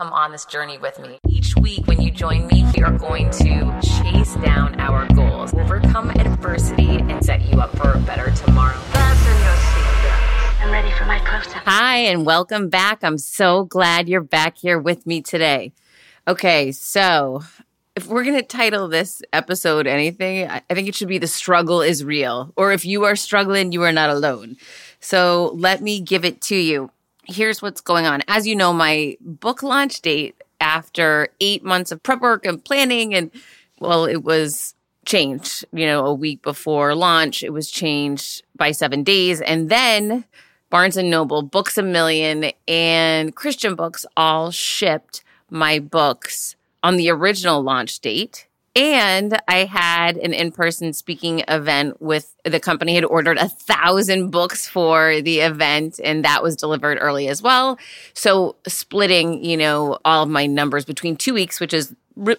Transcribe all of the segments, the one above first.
come on this journey with me. Each week, when you join me, we are going to chase down our goals, overcome adversity, and set you up for a better tomorrow. Fasten your seatbelts. I'm ready for my close-up. Hi, and welcome back. I'm so glad you're back here with me today. Okay, so if we're going to title this episode anything, I think it should be The Struggle is Real, or if you are struggling, you are not alone. So let me give it to you. Here's what's going on. As you know, my book launch date after eight months of prep work and planning, and well, it was changed, you know, a week before launch, it was changed by seven days. And then Barnes and Noble, Books a Million, and Christian Books all shipped my books on the original launch date. And I had an in person speaking event with the company had ordered a thousand books for the event, and that was delivered early as well. So, splitting, you know, all of my numbers between two weeks, which is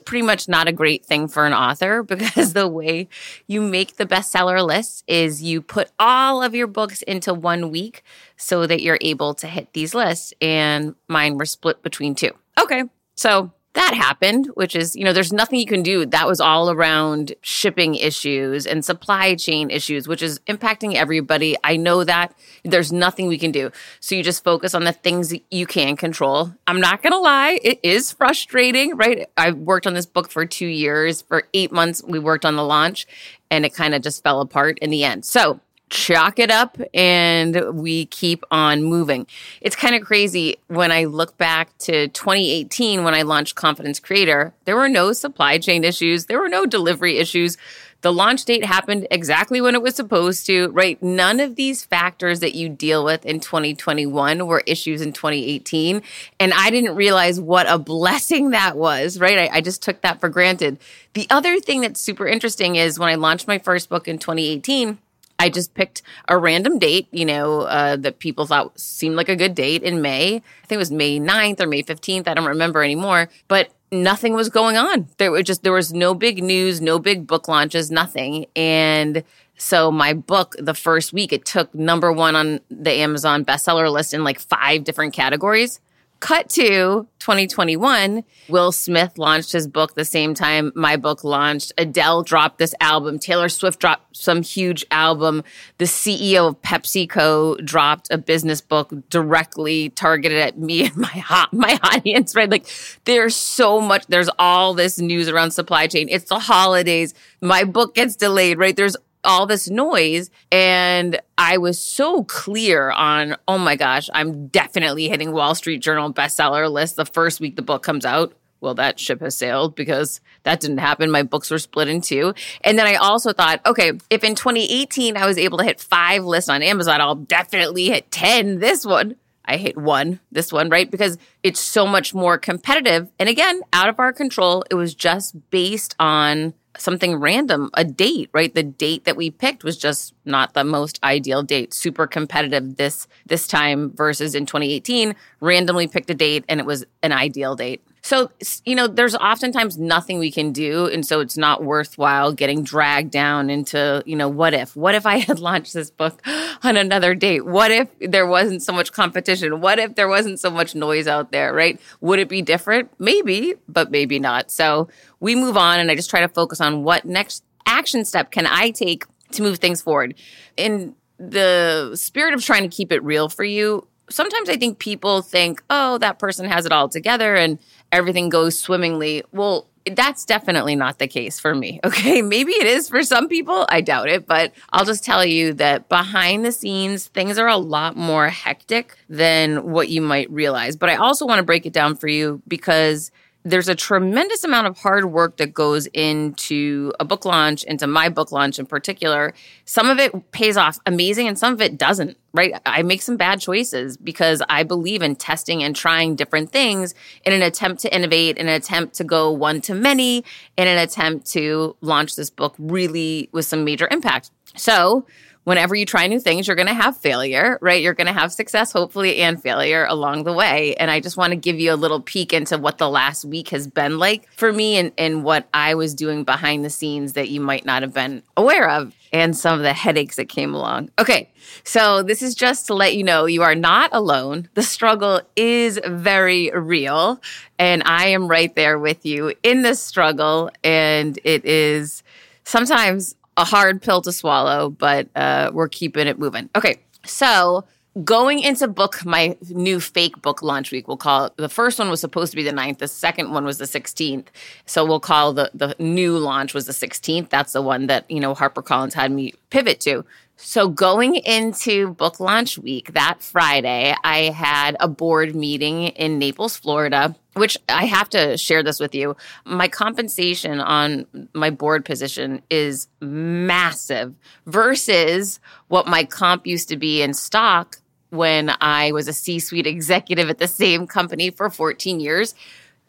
pretty much not a great thing for an author because the way you make the bestseller list is you put all of your books into one week so that you're able to hit these lists. And mine were split between two. Okay. So that happened, which is, you know, there's nothing you can do. That was all around shipping issues and supply chain issues, which is impacting everybody. I know that there's nothing we can do. So you just focus on the things that you can control. I'm not going to lie, it is frustrating, right? I worked on this book for two years. For eight months, we worked on the launch and it kind of just fell apart in the end. So chalk it up and we keep on moving. It's kind of crazy when I look back to 2018 when I launched Confidence Creator, there were no supply chain issues, there were no delivery issues. The launch date happened exactly when it was supposed to, right? None of these factors that you deal with in 2021 were issues in 2018. And I didn't realize what a blessing that was, right? I, I just took that for granted. The other thing that's super interesting is when I launched my first book in 2018, I just picked a random date, you know, uh, that people thought seemed like a good date in May. I think it was May 9th or May 15th. I don't remember anymore, but nothing was going on. There was just, there was no big news, no big book launches, nothing. And so my book, the first week, it took number one on the Amazon bestseller list in like five different categories. Cut to 2021, Will Smith launched his book the same time my book launched. Adele dropped this album. Taylor Swift dropped some huge album. The CEO of PepsiCo dropped a business book directly targeted at me and my my audience, right? Like there's so much there's all this news around supply chain. It's the holidays. My book gets delayed, right? There's all this noise and I was so clear on, oh my gosh, I'm definitely hitting Wall Street Journal bestseller list the first week the book comes out. Well, that ship has sailed because that didn't happen. My books were split in two. And then I also thought, okay, if in 2018 I was able to hit five lists on Amazon, I'll definitely hit 10 this one. I hit one, this one, right? Because it's so much more competitive. And again, out of our control. It was just based on something random, a date, right? The date that we picked was just not the most ideal date. Super competitive this this time versus in 2018, randomly picked a date and it was an ideal date. So, you know, there's oftentimes nothing we can do. And so it's not worthwhile getting dragged down into, you know, what if? What if I had launched this book on another date? What if there wasn't so much competition? What if there wasn't so much noise out there, right? Would it be different? Maybe, but maybe not. So we move on and I just try to focus on what next action step can I take to move things forward. In the spirit of trying to keep it real for you, sometimes I think people think, oh, that person has it all together and everything goes swimmingly. Well, that's definitely not the case for me. Okay. Maybe it is for some people. I doubt it, but I'll just tell you that behind the scenes, things are a lot more hectic than what you might realize. But I also want to break it down for you because there's a tremendous amount of hard work that goes into a book launch, into my book launch in particular. Some of it pays off amazing and some of it doesn't, right? I make some bad choices because I believe in testing and trying different things in an attempt to innovate, in an attempt to go one to many, in an attempt to launch this book really with some major impact. So, whenever you try new things, you're going to have failure, right? You're going to have success, hopefully, and failure along the way. And I just want to give you a little peek into what the last week has been like for me and, and what I was doing behind the scenes that you might not have been aware of and some of the headaches that came along. Okay, so this is just to let you know you are not alone. The struggle is very real, and I am right there with you in this struggle. And it is sometimes a hard pill to swallow, but uh, we're keeping it moving. Okay, so going into book my new fake book launch week we'll call it the first one was supposed to be the 9th the second one was the 16th so we'll call the the new launch was the 16th that's the one that you know harpercollins had me pivot to so going into book launch week that Friday, I had a board meeting in Naples, Florida, which I have to share this with you. My compensation on my board position is massive versus what my comp used to be in stock when I was a C-suite executive at the same company for 14 years.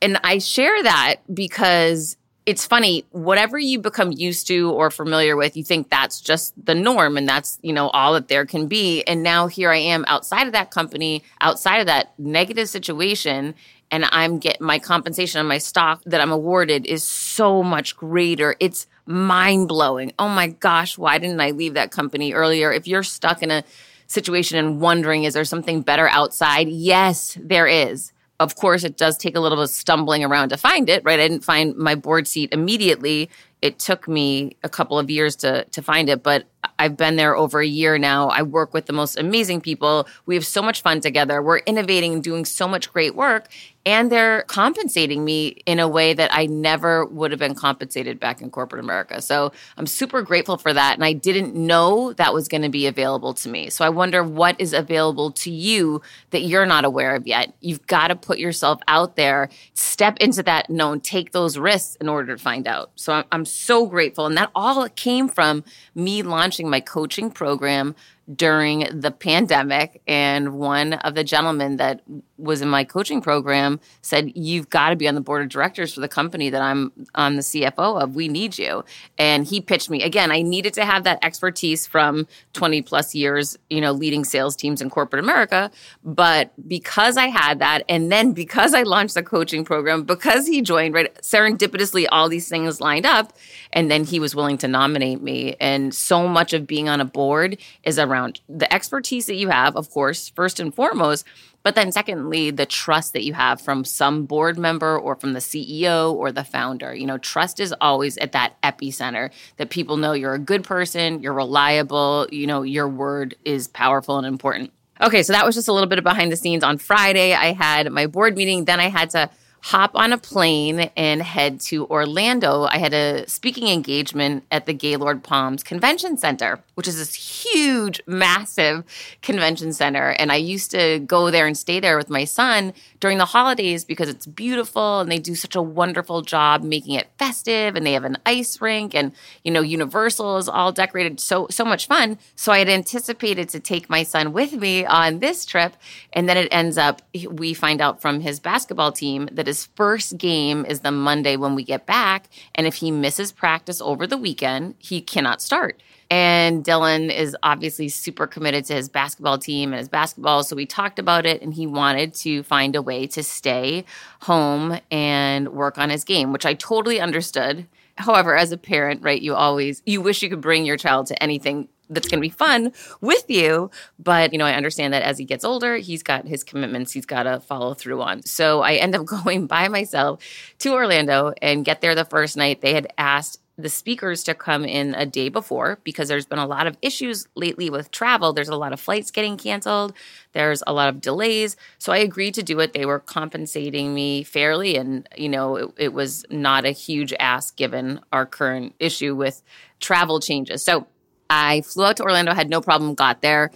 And I share that because it's funny whatever you become used to or familiar with you think that's just the norm and that's you know all that there can be. And now here i am outside of that company outside of that negative situation and i'm get my compensation on my stock that i'm awarded is so much greater. It's mind blowing oh my gosh why didn't i leave that company earlier? If you're stuck in a situation and wondering is there something better outside? Yes there is of course, it does take a little bit of stumbling around to find it, right? I didn't find my board seat immediately. It took me a couple of years to to find it, but I've been there over a year now. I work with the most amazing people. We have so much fun together. We're innovating and doing so much great work and they're compensating me in a way that I never would have been compensated back in corporate America. So I'm super grateful for that. And I didn't know that was going to be available to me. So I wonder what is available to you that you're not aware of yet. You've got to put yourself out there, step into that known, take those risks in order to find out. So I'm, I'm so grateful. And that all came from me launching my coaching program during the pandemic. And one of the gentlemen that was in my coaching program said, You've got to be on the board of directors for the company that I'm on the CFO of. We need you. And he pitched me. Again, I needed to have that expertise from 20 plus years, you know, leading sales teams in corporate America. But because I had that, and then because I launched the coaching program, because he joined, right, serendipitously, all these things lined up. And then he was willing to nominate me. And so much of being on a board is around the expertise that you have, of course, first and foremost but then, secondly, the trust that you have from some board member or from the CEO or the founder. You know, trust is always at that epicenter that people know you're a good person, you're reliable, you know, your word is powerful and important. Okay, so that was just a little bit of behind the scenes. On Friday, I had my board meeting. Then I had to hop on a plane and head to Orlando. I had a speaking engagement at the Gaylord Palms Convention Center, which is this huge, massive convention center. And I used to go there and stay there with my son during the holidays because it's beautiful and they do such a wonderful job making it festive and they have an ice rink and you know Universal is all decorated so so much fun. So I had anticipated to take my son with me on this trip and then it ends up we find out from his basketball team that his first game is the Monday when we get back. And if he misses practice over the weekend, he cannot start. And Dylan is obviously super committed to his basketball team and his basketball. So we talked about it, and he wanted to find a way to stay home and work on his game, which I totally understood. However, as a parent, right, you always you wish you could bring your child to anything that's going to be fun with you. But, you know, I understand that as he gets older, he's got his commitments he's got to follow through on. So I end up going by myself to Orlando and get there the first night. They had asked the speakers to come in a day before because there's been a lot of issues lately with travel. There's a lot of flights getting canceled, there's a lot of delays. So I agreed to do it. They were compensating me fairly, and, you know, it, it was not a huge ask given our current issue with travel changes. So I flew out to Orlando, had no problem, got there.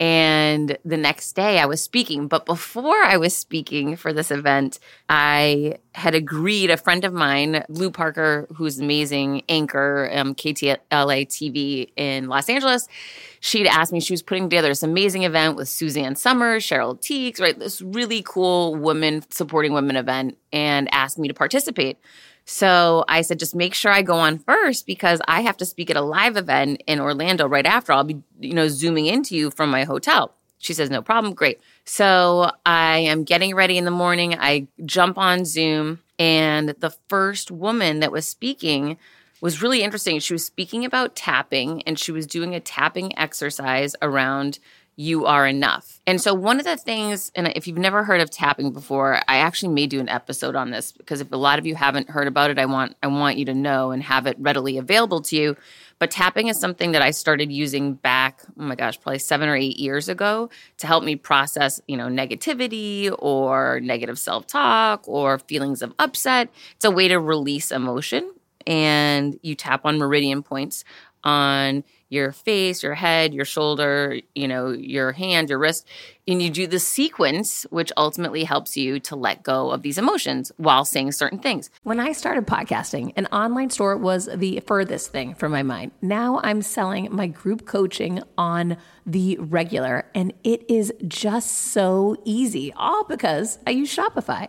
And the next day I was speaking. But before I was speaking for this event, I had agreed, a friend of mine, Lu Parker, who's amazing anchor, um, KTLA TV in Los Angeles, she'd asked me, she was putting together this amazing event with Suzanne Somers, Cheryl Tiegs, right? This really cool women supporting women event and asked me to participate. So I said, just make sure I go on first because I have to speak at a live event in Orlando right after. I'll be, you know, zooming into you from my hotel. She says, no problem. Great. So I am getting ready in the morning. I jump on Zoom, and the first woman that was speaking was really interesting. She was speaking about tapping, and she was doing a tapping exercise around you are enough. And so, one of the things, and if you've never heard of tapping before, I actually may do an episode on this because if a lot of you haven't heard about it, I want I want you to know and have it readily available to you. But tapping is something that I started using back, oh my gosh, probably seven or eight years ago to help me process, you know, negativity or negative self talk or feelings of upset. It's a way to release emotion. And you tap on meridian points on your face, your head, your shoulder, you know, your hand, your wrist, and you do the sequence, which ultimately helps you to let go of these emotions while saying certain things. When I started podcasting, an online store was the furthest thing from my mind. Now I'm selling my group coaching on the regular, and it is just so easy, all because I use Shopify.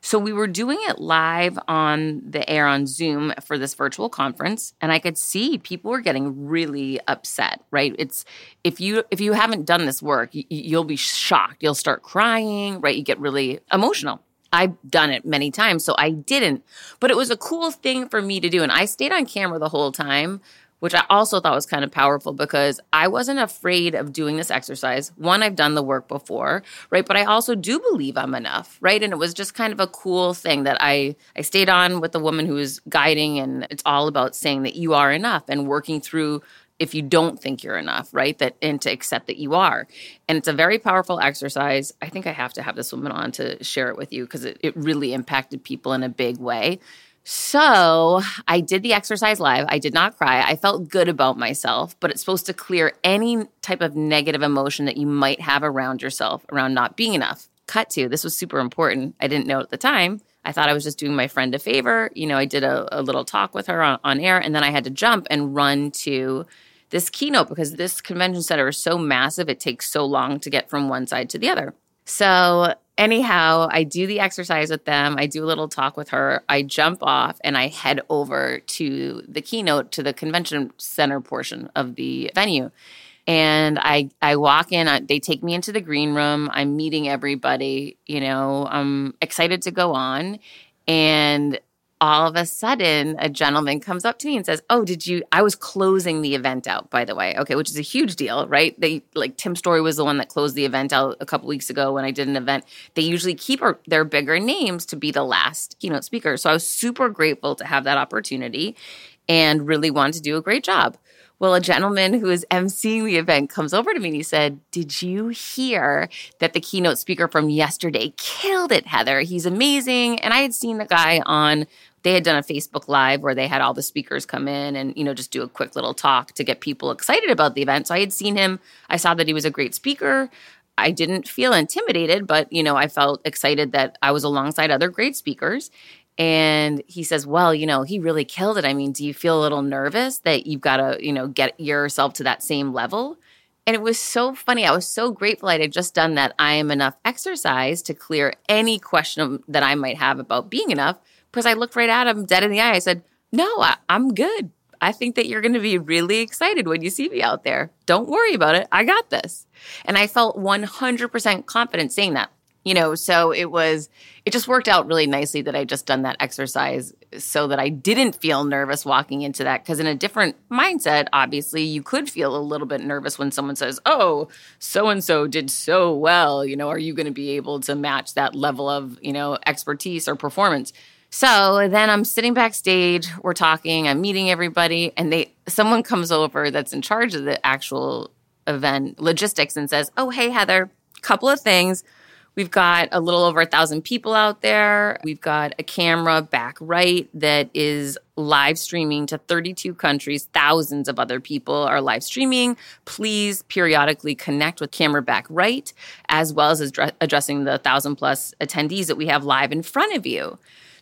So we were doing it live on the air on Zoom for this virtual conference and I could see people were getting really upset, right? It's if you if you haven't done this work, you'll be shocked. You'll start crying, right? You get really emotional. I've done it many times, so I didn't. But it was a cool thing for me to do and I stayed on camera the whole time which I also thought was kind of powerful because I wasn't afraid of doing this exercise. One, I've done the work before, right? But I also do believe I'm enough, right? And it was just kind of a cool thing that I I stayed on with the woman who was guiding and it's all about saying that you are enough and working through if you don't think you're enough, right? That and to accept that you are. And it's a very powerful exercise. I think I have to have this woman on to share it with you because it, it really impacted people in a big way. So I did the exercise live. I did not cry. I felt good about myself, but it's supposed to clear any type of negative emotion that you might have around yourself, around not being enough. Cut to this was super important. I didn't know at the time. I thought I was just doing my friend a favor. You know, I did a, a little talk with her on, on air, and then I had to jump and run to this keynote because this convention center is so massive. It takes so long to get from one side to the other. So anyhow, I do the exercise with them. I do a little talk with her. I jump off and I head over to the keynote to the convention center portion of the venue. And I I walk in, I, they take me into the green room. I'm meeting everybody, you know, I'm excited to go on. And all of a sudden a gentleman comes up to me and says oh did you i was closing the event out by the way okay which is a huge deal right they like tim storey was the one that closed the event out a couple weeks ago when i did an event they usually keep their bigger names to be the last keynote speaker so i was super grateful to have that opportunity and really wanted to do a great job well, a gentleman who is emceeing the event comes over to me and he said, Did you hear that the keynote speaker from yesterday killed it, Heather? He's amazing. And I had seen the guy on they had done a Facebook Live where they had all the speakers come in and, you know, just do a quick little talk to get people excited about the event. So I had seen him. I saw that he was a great speaker. I didn't feel intimidated, but, you know, I felt excited that I was alongside other great speakers. And he says, Well, you know, he really killed it. I mean, do you feel a little nervous that you've got to, you know, get yourself to that same level? And it was so funny. I was so grateful I had just done that I am enough exercise to clear any question that I might have about being enough because I looked right at him dead in the eye. I said, No, I, I'm good. I think that you're going to be really excited when you see me out there. Don't worry about it. I got this. And I felt 100% confident saying that. You know, so it was, it just worked out really nicely that I just done that exercise so that I didn't feel nervous walking into that. Because in a different mindset, obviously, you could feel a little bit nervous when someone says, Oh, so and so did so well. You know, are you going to be able to match that level of, you know, expertise or performance? So then I'm sitting backstage, we're talking, I'm meeting everybody, and they someone comes over that's in charge of the actual event logistics and says, "Oh, hey Heather, couple of things. We've got a little over a thousand people out there. We've got a camera back right that is live streaming to 32 countries. Thousands of other people are live streaming. Please periodically connect with camera back right, as well as addressing the thousand plus attendees that we have live in front of you.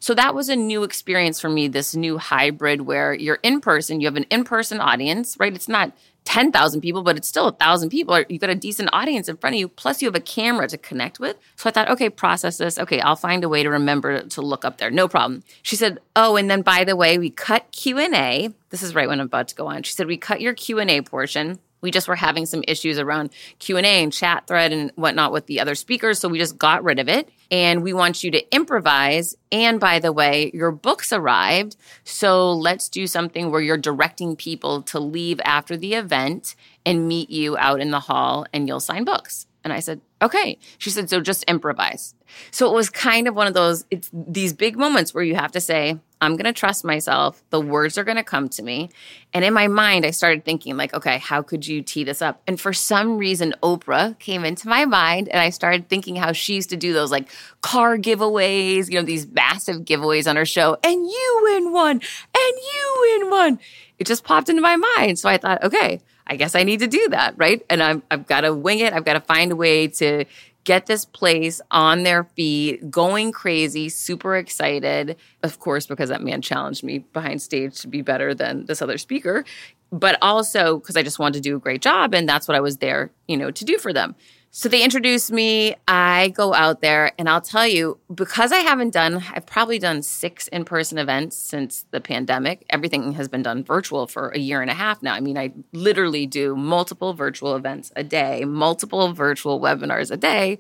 So that was a new experience for me, this new hybrid where you're in person, you have an in person audience, right? It's not 10,000 people, but it's still a thousand people. You've got a decent audience in front of you, plus you have a camera to connect with. So I thought, okay, process this. Okay, I'll find a way to remember to look up there. No problem. She said, oh, and then by the way, we cut Q&A. This is right when I'm about to go on. She said, we cut your Q&A portion we just were having some issues around q&a and chat thread and whatnot with the other speakers so we just got rid of it and we want you to improvise. And by the way your books arrived. So let's do something where you're directing people to leave after the event and meet you out in the hall and you'll sign books. And i said okay. She said so just improvise. So it was kind of one of those it's these big moments where you have to say I'm going to trust myself. The words are going to come to me. And in my mind, I started thinking, like, okay, how could you tee this up? And for some reason, Oprah came into my mind, and I started thinking how she used to do those like car giveaways, you know, these massive giveaways on her show, and you win one, and you win one. It just popped into my mind. So I thought, okay, I guess I need to do that, right? And i have got to wing it. I've got to find a way to get this place on their feet, going crazy, super excited. Of course, because that man challenged me behind stage to be better than this other speaker, but also because I just wanted to do a great job. And that's what I was there, you know, to do for them. So they introduce me. I go out there, and I'll tell you, because I haven't done, I've probably done six in person events since the pandemic. Everything has been done virtual for a year and a half now. I mean, I literally do multiple virtual events a day, multiple virtual webinars a day.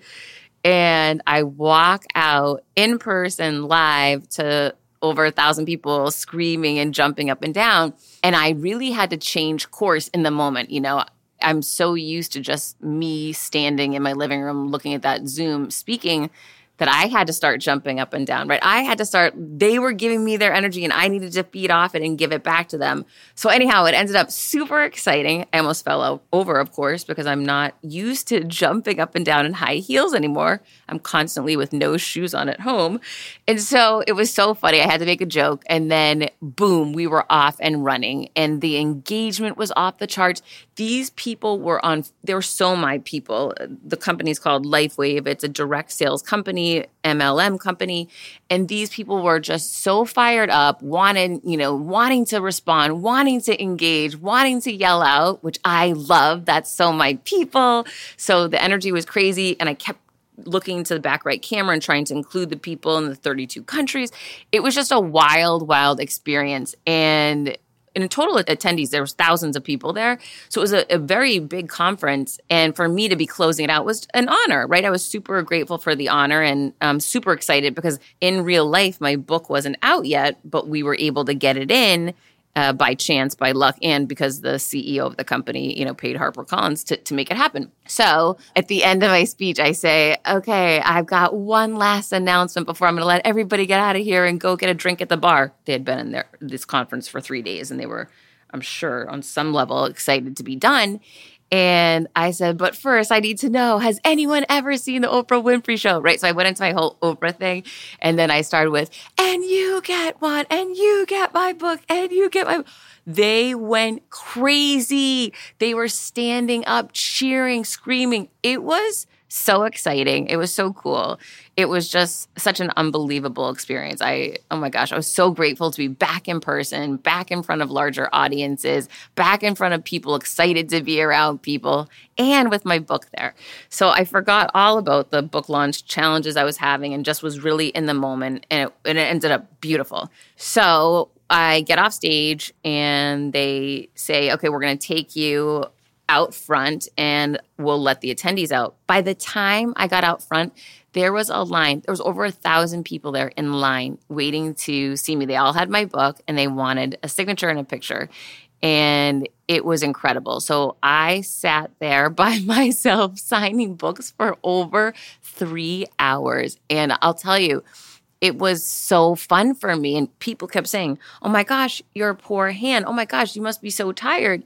And I walk out in person live to over a thousand people screaming and jumping up and down. And I really had to change course in the moment. You know, I'm so used to just me standing in my living room looking at that Zoom speaking that I had to start jumping up and down, right? I had to start, they were giving me their energy and I needed to feed off it and give it back to them. So, anyhow, it ended up super exciting. I almost fell over, of course, because I'm not used to jumping up and down in high heels anymore. I'm constantly with no shoes on at home. And so it was so funny. I had to make a joke. And then, boom, we were off and running. And the engagement was off the charts. These people were on, they were so my people. The company's called LifeWave, it's a direct sales company, MLM company. And these people were just so fired up, wanted, you know, wanting to respond, wanting to engage, wanting to yell out, which I love. That's so my people. So the energy was crazy. And I kept looking to the back right camera and trying to include the people in the 32 countries. It was just a wild, wild experience. And in total attendees, there was thousands of people there. So it was a, a, very big conference. And for me to be closing it out was an honor, right? I was super grateful for the honor and um, super excited because in real life, my book wasn't out yet, but we were able to get it in uh, by chance, by luck, and because the CEO of the company, you know, paid HarperCollins to, to make it happen. So at the end of my speech, I say, okay, I've got one last announcement before I'm going to let everybody get out of here and go get a drink at the bar. They had been in their, this conference for three days and they were, I'm sure, on some level excited to be done. And I said, but first, I need to know has anyone ever seen the Oprah Winfrey Show? Right. So I went into my whole Oprah thing. And then I started with, and you get one, and you get my book, and you get my. They went crazy. They were standing up, cheering, screaming. It was so exciting. It was so cool. It was just such an unbelievable experience. I, oh my gosh, I was so grateful to be back in person, back in front of larger audiences, back in front of people excited to be around people, and with my book there. So I forgot all about the book launch challenges I was having and just was really in the moment. And it, and it ended up beautiful. So I get off stage and they say, okay, we're going to take you out front and we'll let the attendees out. By the time I got out front, there was a line. There was over a thousand people there in line waiting to see me. They all had my book and they wanted a signature and a picture. And it was incredible. So I sat there by myself signing books for over three hours. And I'll tell you, it was so fun for me. And people kept saying, Oh my gosh, your poor hand. Oh my gosh, you must be so tired.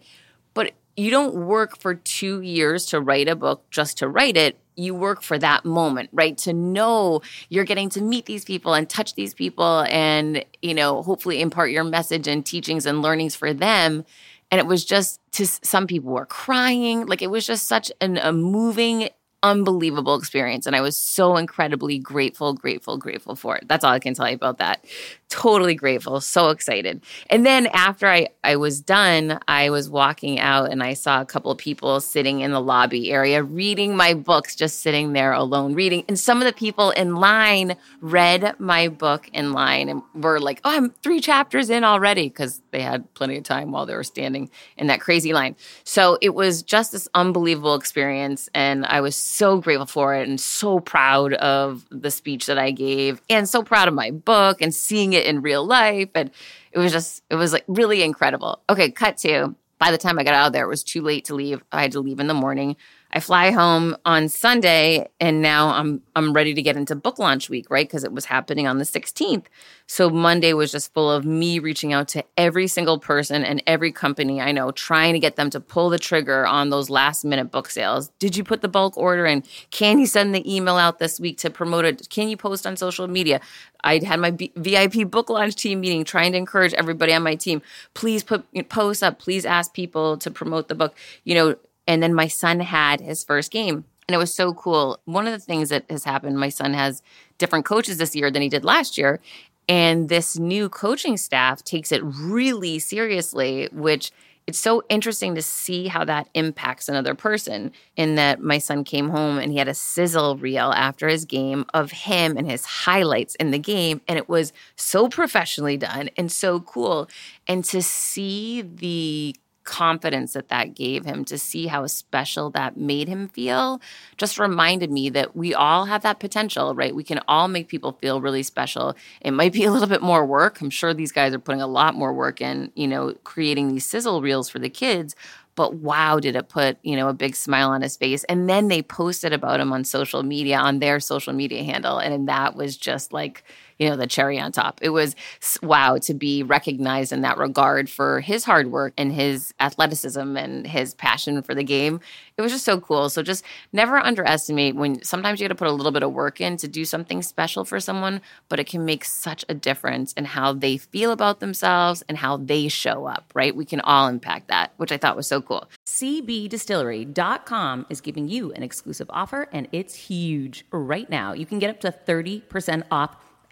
You don't work for two years to write a book just to write it. You work for that moment, right? To know you're getting to meet these people and touch these people and, you know, hopefully impart your message and teachings and learnings for them. And it was just to some people were crying. Like it was just such an, a moving unbelievable experience. And I was so incredibly grateful, grateful, grateful for it. That's all I can tell you about that. Totally grateful, so excited. And then after I, I was done, I was walking out and I saw a couple of people sitting in the lobby area reading my books, just sitting there alone reading. And some of the people in line read my book in line and were like, oh, I'm three chapters in already because they had plenty of time while they were standing in that crazy line. So it was just this unbelievable experience. And I was so grateful for it and so proud of the speech that I gave and so proud of my book and seeing it in real life. And it was just, it was like really incredible. Okay, cut to by the time I got out of there, it was too late to leave. I had to leave in the morning. I fly home on Sunday and now I'm I'm ready to get into book launch week, right? Because it was happening on the 16th. So Monday was just full of me reaching out to every single person and every company I know, trying to get them to pull the trigger on those last minute book sales. Did you put the bulk order in? Can you send the email out this week to promote it? Can you post on social media? I had my B- VIP book launch team meeting, trying to encourage everybody on my team. Please put posts up. Please ask people to promote the book. You know, and then my son had his first game. And it was so cool. One of the things that has happened, my son has different coaches this year than he did last year. And this new coaching staff takes it really seriously, which it's so interesting to see how that impacts another person. In that, my son came home and he had a sizzle reel after his game of him and his highlights in the game. And it was so professionally done and so cool. And to see the confidence that that gave him to see how special that made him feel just reminded me that we all have that potential, right? We can all make people feel really special. It might be a little bit more work. I'm sure these guys are putting a lot more work in, you know, creating these sizzle reels for the kids, but wow, did it put, you know, a big smile on his face. And then they posted about him on social media, on their social media handle. And that was just like, you know, the cherry on top. It was wow to be recognized in that regard for his hard work and his athleticism and his passion for the game. It was just so cool. So just never underestimate when sometimes you got to put a little bit of work in to do something special for someone, but it can make such a difference in how they feel about themselves and how they show up, right? We can all impact that, which I thought was so cool. CBDistillery.com is giving you an exclusive offer and it's huge. Right now, you can get up to 30% off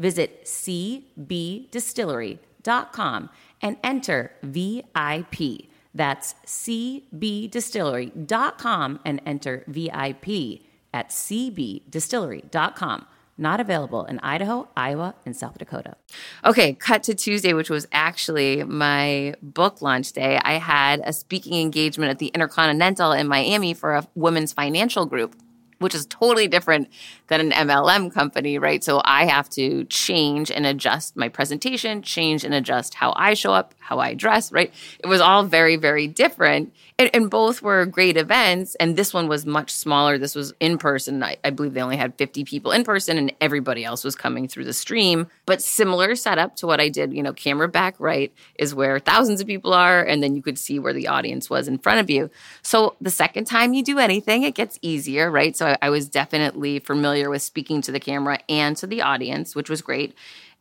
Visit cbdistillery.com and enter VIP. That's cbdistillery.com and enter VIP at cbdistillery.com. Not available in Idaho, Iowa, and South Dakota. Okay, cut to Tuesday, which was actually my book launch day. I had a speaking engagement at the Intercontinental in Miami for a women's financial group which is totally different than an MLM company, right? So I have to change and adjust my presentation, change and adjust how I show up, how I dress, right? It was all very, very different. And, and both were great events. And this one was much smaller. This was in person. I, I believe they only had 50 people in person and everybody else was coming through the stream. But similar setup to what I did, you know, camera back right is where thousands of people are. And then you could see where the audience was in front of you. So the second time you do anything, it gets easier, right? So I, was definitely familiar with speaking to the camera and to the audience, which was great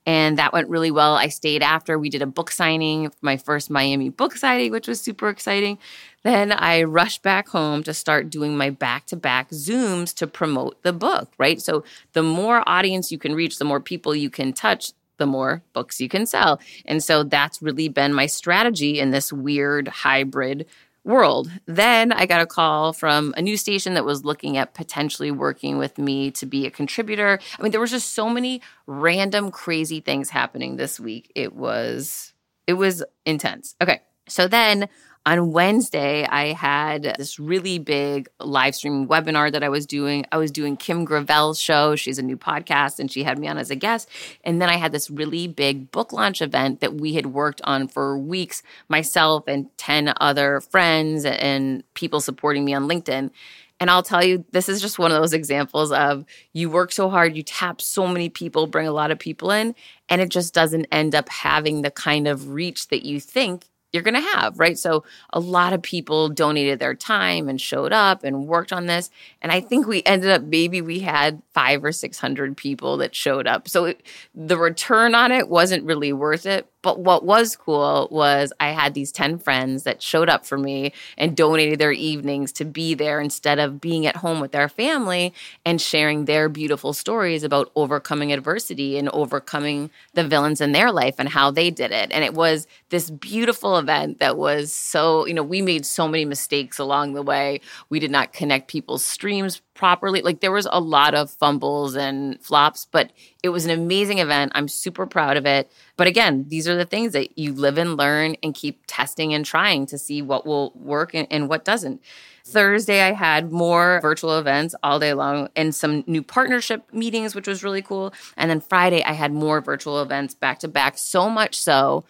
and that went really well. I stayed after. We did a book signing, my first Miami book signing, which was super exciting. Then I rushed back home to start doing my back to back Zooms to promote the book, right? So the more audience you can reach, the more people you can touch, the more books you can sell. And so that's really been my strategy in this weird hybrid world. Then I got a call from a news station that was looking at potentially working with me to be a contributor. I mean, there was just so many random crazy things happening this week. It was it was intense. Okay. So then on Wednesday, I had this really big live stream webinar that I was doing. I was doing Kim Gravel's show. She's a new podcast and she had me on as a guest. And then I had this really big book launch event that we had worked on for weeks, myself and 10 other friends and people supporting me on LinkedIn. And I'll tell you, this is just one of those examples of you work so hard, you tap so many people, bring a lot of people in, and it just doesn't end up having the kind of reach that you think you're going to have, right? So a lot of people donated their time and showed up and worked on this. And I think we ended up, maybe we had five or 600 people that showed up. So it, the return on it wasn't really worth it. But what was cool was I had these 10 friends that showed up for me and donated their evenings to be there instead of being at home with their family and sharing their beautiful stories about overcoming adversity and overcoming the villains in their life and how they did it. And it was this beautiful event that was so, you know, we made so many mistakes along the way. We did not connect people's streams properly. Like there was a lot of fumbles and flops, but it was an amazing event. I'm super proud of it. But again, these are the things that you live and learn and keep testing and trying to see what will work and, and what doesn't. Thursday, I had more virtual events all day long and some new partnership meetings, which was really cool. And then Friday, I had more virtual events back to back, so much so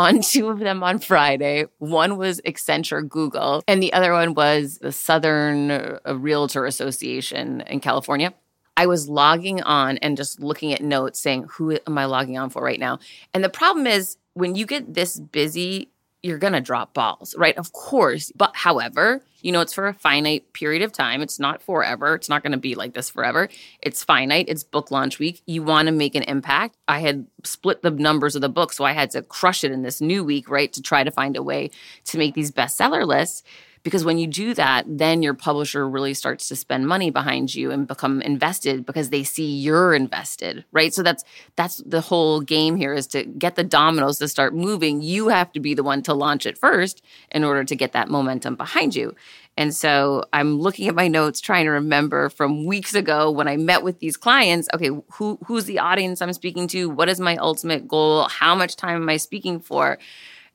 on two of them on Friday. One was Accenture Google, and the other one was the Southern uh, Realtor Association in California. I was logging on and just looking at notes saying, Who am I logging on for right now? And the problem is, when you get this busy, you're going to drop balls, right? Of course. But however, you know, it's for a finite period of time. It's not forever. It's not going to be like this forever. It's finite. It's book launch week. You want to make an impact. I had split the numbers of the book, so I had to crush it in this new week, right? To try to find a way to make these bestseller lists because when you do that, then your publisher really starts to spend money behind you and become invested because they see you're invested, right? So that's that's the whole game here is to get the dominoes to start moving. You have to be the one to launch it first in order to get that momentum behind you. And so I'm looking at my notes trying to remember from weeks ago when I met with these clients, okay, who who's the audience I'm speaking to? What is my ultimate goal? How much time am I speaking for?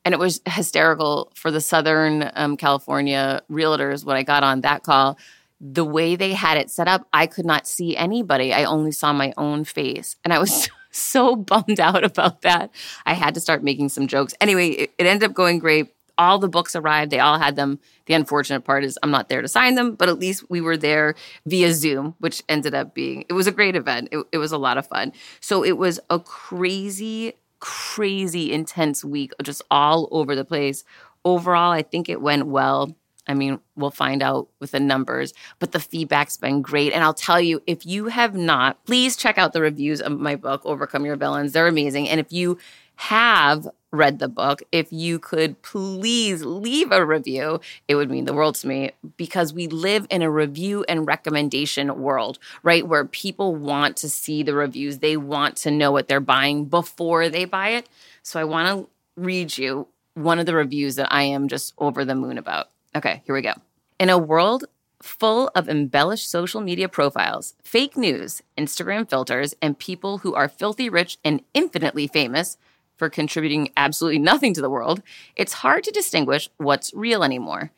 And it was hysterical for the Southern um, California realtors when I got on that call. The way they had it set up, I could not see anybody. I only saw my own face. And I was so bummed out about that. I had to start making some jokes. Anyway, it, it ended up going great. All the books arrived, they all had them. The unfortunate part is I'm not there to sign them, but at least we were there via Zoom, which ended up being, it was a great event. It, it was a lot of fun. So it was a crazy crazy intense week, just all over the place. Overall, I think it went well. I mean, we'll find out with the numbers, but the feedback's been great. And I'll tell you, if you have not, please check out the reviews of my book, Overcome Your Villains. They're amazing. And if you have read the book, if you could please leave a review, it would mean the world to me because we live in a review and recommendation world, right? Where people want to see the reviews, they want to know what they're buying before they buy it. So I want to read you one of the reviews that I am just over the moon about. Okay, here we go. In a world full of embellished social media profiles, fake news, Instagram filters, and people who are filthy rich and infinitely famous, for contributing absolutely nothing to the world, it's hard to distinguish what's real anymore.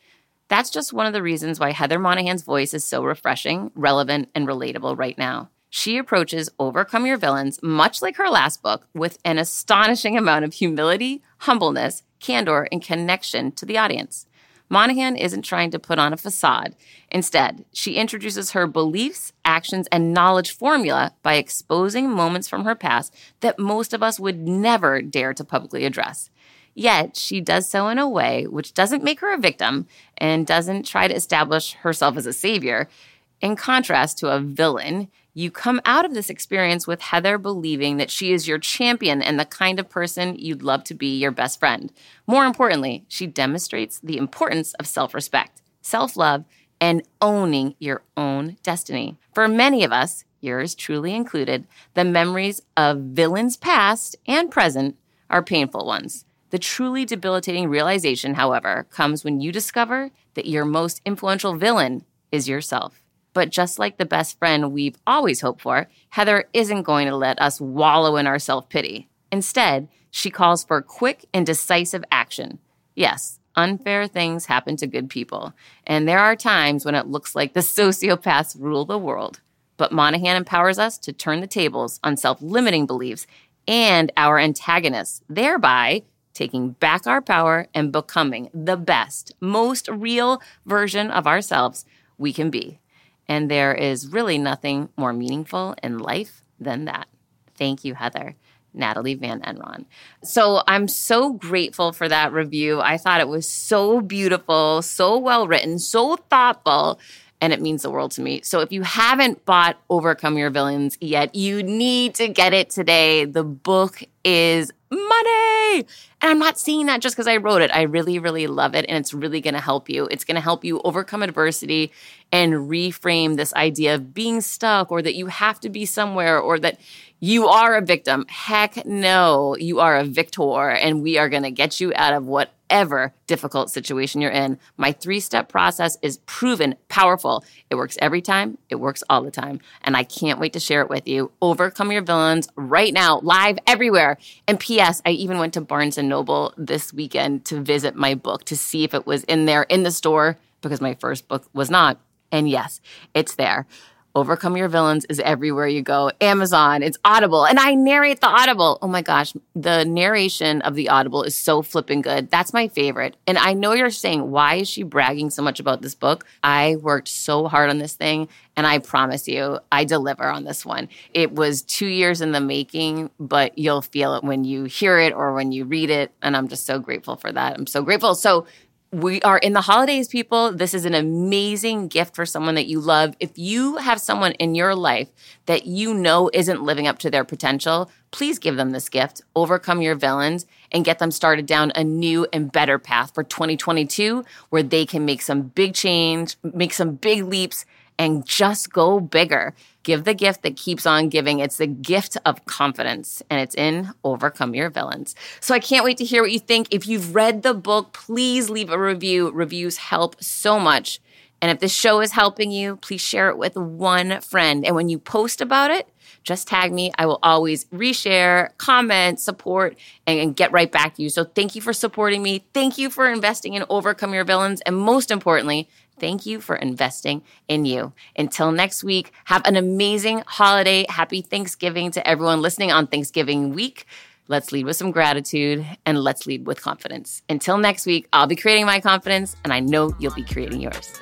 That's just one of the reasons why Heather Monahan's voice is so refreshing, relevant, and relatable right now. She approaches Overcome Your Villains, much like her last book, with an astonishing amount of humility, humbleness, candor, and connection to the audience. Monahan isn't trying to put on a facade. Instead, she introduces her beliefs, actions, and knowledge formula by exposing moments from her past that most of us would never dare to publicly address. Yet, she does so in a way which doesn't make her a victim and doesn't try to establish herself as a savior. In contrast to a villain, you come out of this experience with Heather believing that she is your champion and the kind of person you'd love to be your best friend. More importantly, she demonstrates the importance of self respect, self love, and owning your own destiny. For many of us, yours truly included, the memories of villains past and present are painful ones. The truly debilitating realization, however, comes when you discover that your most influential villain is yourself. But just like the best friend we've always hoped for, Heather isn't going to let us wallow in our self pity. Instead, she calls for quick and decisive action. Yes, unfair things happen to good people, and there are times when it looks like the sociopaths rule the world. But Monahan empowers us to turn the tables on self limiting beliefs and our antagonists, thereby taking back our power and becoming the best, most real version of ourselves we can be. And there is really nothing more meaningful in life than that. Thank you, Heather. Natalie Van Enron. So I'm so grateful for that review. I thought it was so beautiful, so well written, so thoughtful, and it means the world to me. So if you haven't bought Overcome Your Villains yet, you need to get it today. The book is money. And I'm not saying that just because I wrote it. I really, really love it. And it's really going to help you. It's going to help you overcome adversity and reframe this idea of being stuck or that you have to be somewhere or that you are a victim. Heck no, you are a victor. And we are going to get you out of whatever difficult situation you're in. My three step process is proven powerful. It works every time, it works all the time. And I can't wait to share it with you. Overcome Your Villains right now, live everywhere. And P.S., I even went to Barnes and Noble this weekend to visit my book to see if it was in there in the store because my first book was not. And yes, it's there. Overcome Your Villains is everywhere you go. Amazon, it's Audible, and I narrate the Audible. Oh my gosh, the narration of the Audible is so flipping good. That's my favorite. And I know you're saying, why is she bragging so much about this book? I worked so hard on this thing, and I promise you, I deliver on this one. It was two years in the making, but you'll feel it when you hear it or when you read it. And I'm just so grateful for that. I'm so grateful. So we are in the holidays, people. This is an amazing gift for someone that you love. If you have someone in your life that you know isn't living up to their potential, please give them this gift, overcome your villains, and get them started down a new and better path for 2022 where they can make some big change, make some big leaps, and just go bigger. Give the gift that keeps on giving. It's the gift of confidence, and it's in Overcome Your Villains. So I can't wait to hear what you think. If you've read the book, please leave a review. Reviews help so much. And if this show is helping you, please share it with one friend. And when you post about it, just tag me. I will always reshare, comment, support, and, and, get right back to you. So thank you for supporting me. Thank you for investing in Overcome Your Villains. And most importantly, Thank you for investing in you. Until next week, have an amazing holiday. Happy Thanksgiving to everyone listening on Thanksgiving week. Let's lead with some gratitude and let's lead with confidence. Until next week, I'll be creating my confidence and I know you'll be creating yours.